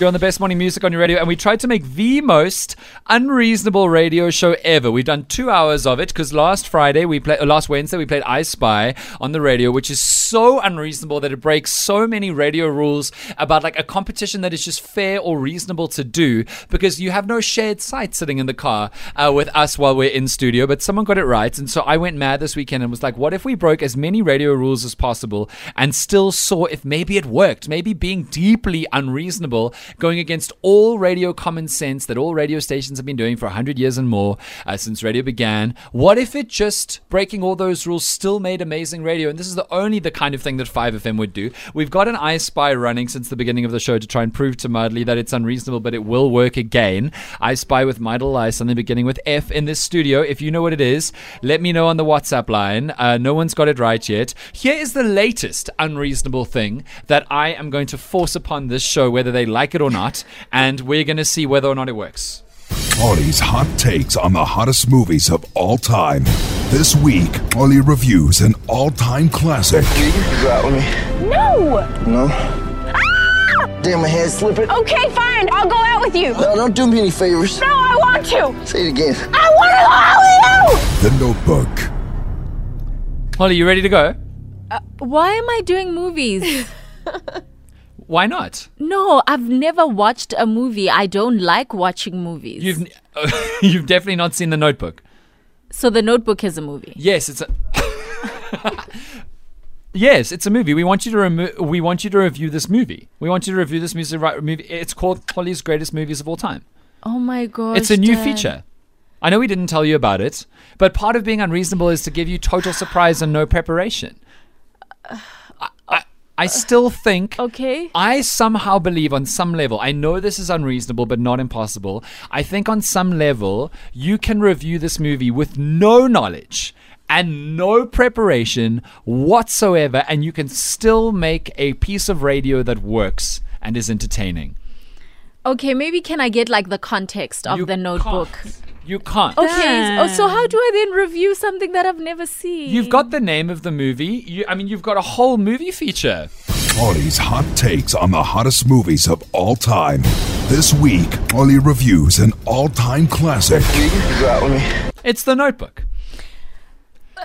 You're on the best morning music on your radio, and we tried to make the most unreasonable radio show ever. We've done two hours of it because last Friday we played, last Wednesday we played I Spy on the radio, which is so unreasonable that it breaks so many radio rules about like a competition that is just fair or reasonable to do because you have no shared site sitting in the car uh, with us while we're in studio. But someone got it right, and so I went mad this weekend and was like, what if we broke as many radio rules as possible and still saw if maybe it worked? Maybe being deeply unreasonable going against all radio common sense that all radio stations have been doing for 100 years and more uh, since radio began. What if it just breaking all those rules still made amazing radio? And this is the only the kind of thing that 5FM would do. We've got an I Spy running since the beginning of the show to try and prove to Mudley that it's unreasonable, but it will work again. I Spy with Midel Lie, something beginning with F in this studio. If you know what it is, let me know on the WhatsApp line. Uh, no one's got it right yet. Here is the latest unreasonable thing that I am going to force upon this show, whether they like it or not, and we're going to see whether or not it works. Xoli's hot takes on the hottest movies of all time. This week, Xoli reviews an all-time classic. You can go out me. No! No? Ah! Damn, my hand's slipping. Okay, fine. I'll go out with you. No, don't do me any favors. No, I want to. Say it again. I want to go out with you. The Notebook. Xoli, you ready to go? Uh, why am I doing movies? Why not? no, I've never watched a movie. I don't like watching movies. You've you've definitely not seen The Notebook. so the Notebook is a movie. Yes, it's a. yes, it's a movie. We want you to remo- We want you to review this movie. We want you to review this music. Right, movie. It's called Xoli's Greatest Movies of All Time. Oh my gosh. It's a new Dad. feature. I know we didn't tell you about it, but part of being unreasonable is to give you total surprise and no preparation. Uh, I, still think. Okay. I somehow believe on some level, I know this is unreasonable, but not impossible. I think on some level, you can review this movie with no knowledge and no preparation whatsoever, and you can still make a piece of radio that works and is entertaining. Okay, maybe can I get like the context of You the Notebook? can't. You can't. Okay. Oh, so how do I then review something that I've never seen? You've got the name of the movie. You, I mean, you've got a whole movie feature. Xoli's hot takes on the hottest movies of all time. This week, Xoli reviews an all-time classic. You can go out with me. It's The Notebook.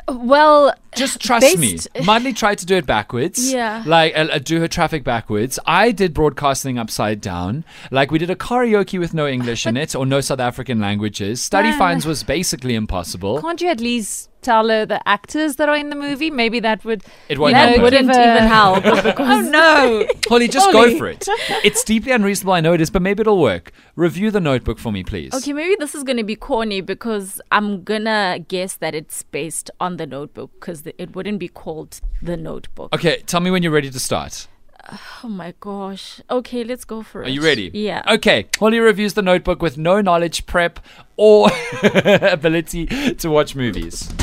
Well, Just trust me. Mudley tried to do it backwards. Yeah. Like, uh, uh, do her traffic backwards. I did broadcasting upside down. Like, we did a karaoke with no English in it or no South African languages. Study Yeah. finds was basically impossible. Can't you at least tell her the actors that are in the movie? Maybe that would. It won't you know, wouldn't give a- even help Oh no! Xoli, just go for it. It's deeply unreasonable, I know it is, but maybe it'll work. Review the notebook for me, please. Okay, maybe this is going to be corny because I'm going to guess that it's based on the notebook because it wouldn't be called the notebook. Okay, tell me when you're ready to start. Oh my gosh. Okay, let's go for it. Are you ready? Yeah. Okay. Xoli reviews the notebook with no knowledge, prep, or ability to watch movies.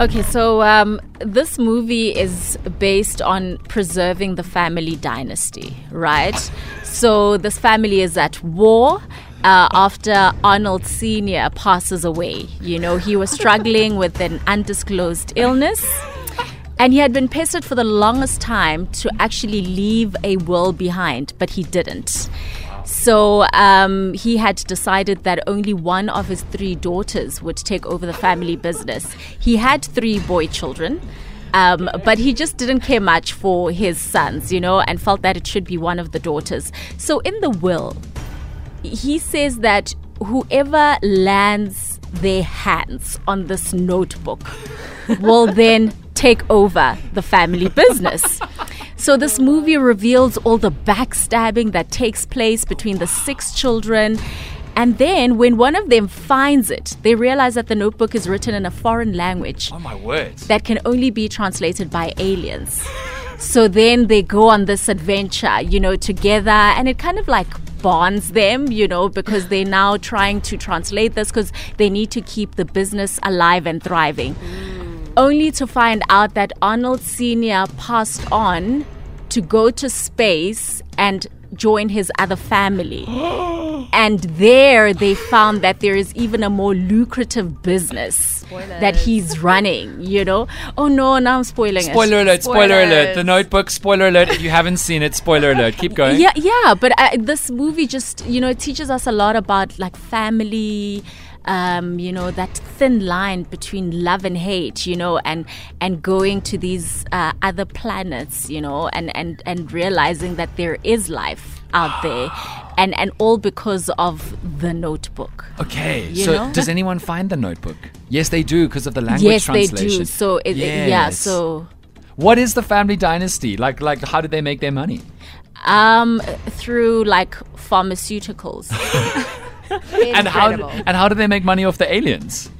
Okay, so um, this movie is based on preserving the family dynasty, right? So this family is at war. Uh, after Arnold Sr. passes away, you know, he was struggling with an undisclosed illness. And he had been pestered for the longest time to actually leave a will behind, but he didn't. So um, he had decided that only one of his three daughters would take over the family business. He had three boy children. Um, but he just didn't care much for his sons, you know, and felt that it should be one of the daughters. So in the will, he says that whoever lands their hands on this notebook will then take over the family business. So this movie reveals all the backstabbing that takes place between the six children. And then when one of them finds it, they realize that the notebook is written in a foreign language Oh my word. that can only be translated by aliens. So then they go on this adventure, you know, together, and it kind of like bonds them, you know, because they're now trying to translate this because they need to keep the business alive and thriving. Mm. Only to find out that Arnold Sr. passed on to go to space and join his other family. and there they found that there is even a more lucrative business that he's running. You know? Oh no, now I'm spoiling it. Spoiler alert, spoiler alert. The notebook, spoiler alert. If you haven't seen it, spoiler alert. Keep going. Yeah, yeah, but uh, this movie just you know it teaches us a lot about like family. Um, you know that thin line between love and hate, you know, and and going to these uh, other planets, you know, and and and realizing that there is life out there, and and all because of the Notebook. Okay, You so know? does anyone find the notebook? Yes, they do because of the language yes, they do. So it, it- yeah, so What is the family dynasty? Like, like, how did they make their money? um, through like pharmaceuticals. And how, and how do they make money off the aliens?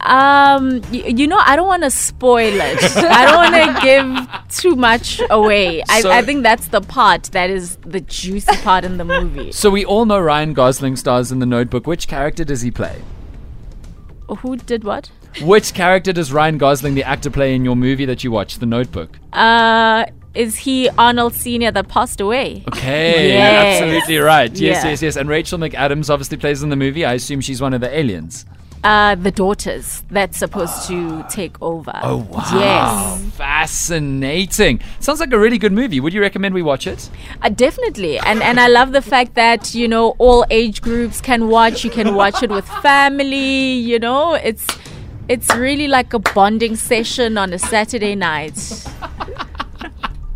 Um, y- you know, I don't want to spoil it. I don't want to give too much away. I, So- I think that's the part that is the juicy part in the movie. So we all know Ryan Gosling stars in the Notebook. Which character does he play? Who did what? Which character does Ryan Gosling, the actor, play in your movie that you watched, The Notebook? Uh, is he Arnold Senior that passed away? Okay, Yes. absolutely right. Yes, Yeah. yes, yes. And Rachel McAdams obviously plays in the movie. I assume she's one of the aliens. Uh, the daughters that's supposed to take over. Oh wow! Yes, fascinating. Sounds like a really good movie. Would you recommend we watch it? uh, definitely. And and I love the fact that you know all age groups can watch. You can watch it with family. You know, it's it's really like a bonding session on a Saturday night.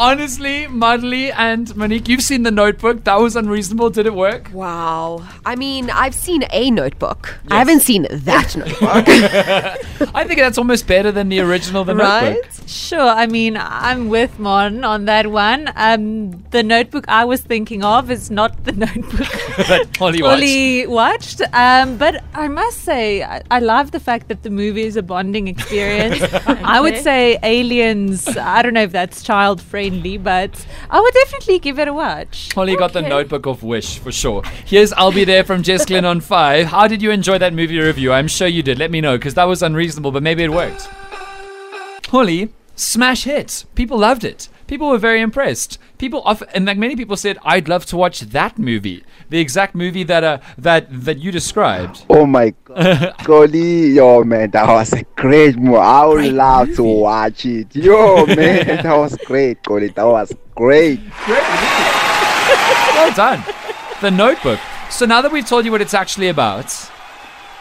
Honestly, Mudley and Monique, you've seen the Notebook. That was unreasonable. Did it work? Wow. I mean, I've seen a notebook. I haven't seen that notebook. I think that's almost better than the original The Right? Notebook. Sure. I mean, I'm with Mon on that one. Um, the notebook I was thinking of is not the notebook that Xoli watched. fully watched. Um, but I must say, I, I love the fact that the movie is a bonding experience. I would say Aliens, I don't know if that's child friendly, but I would definitely give it a watch. Xoli got the Notebook of Wish for sure. Here's I'll be there from Jess Glynne on five. How did you enjoy that movie review? I'm sure you did. Let me know because that was unreasonable, but maybe it worked. Xoli, smash hit. People loved it. People were very impressed. People off, and like many people said, I'd love to watch that movie, the exact movie that uh that that you described. Oh my god. Xoli, yo man, that was a great movie. I would Great love to watch it. Yo man, that was great, Xoli. That was great. great. Well done. The Notebook. So now that we've told you what it's actually about,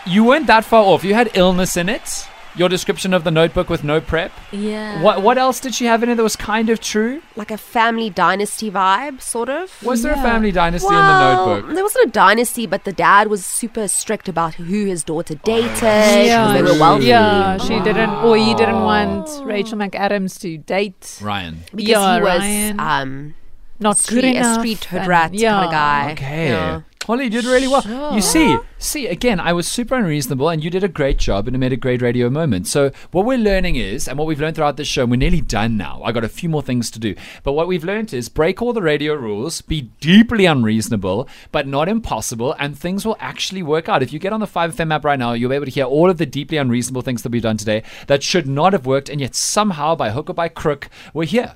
you weren't that far off. You had illness in it. Your description of the Notebook with no prep. Yeah. What what else did she have in it that was kind of true? like a family dynasty vibe, sort of. Was there a family dynasty well, in the Notebook? there wasn't a dynasty, but the dad was super strict about who his daughter dated. Yeah, they were wealthy. yeah, she didn't, or he didn't want Rachel McAdams to date. Ryan. Because Yeah, he was Ryan. um, Not street, good a enough. street hood rat yeah. kind of guy. Okay. Yeah. Xoli you did really well. You see, see again, I was super unreasonable, and you did a great job, and it made a great radio moment. So what we're learning is, and what we've learned throughout this show, and we're nearly done now. I got a few more things to do, but what we've learned is break all the radio rules, be deeply unreasonable, but not impossible, and things will actually work out. If you get on the 5FM app right now, you'll be able to hear all of the deeply unreasonable things that we've done today that should not have worked, and yet somehow, by hook or by crook, we're here.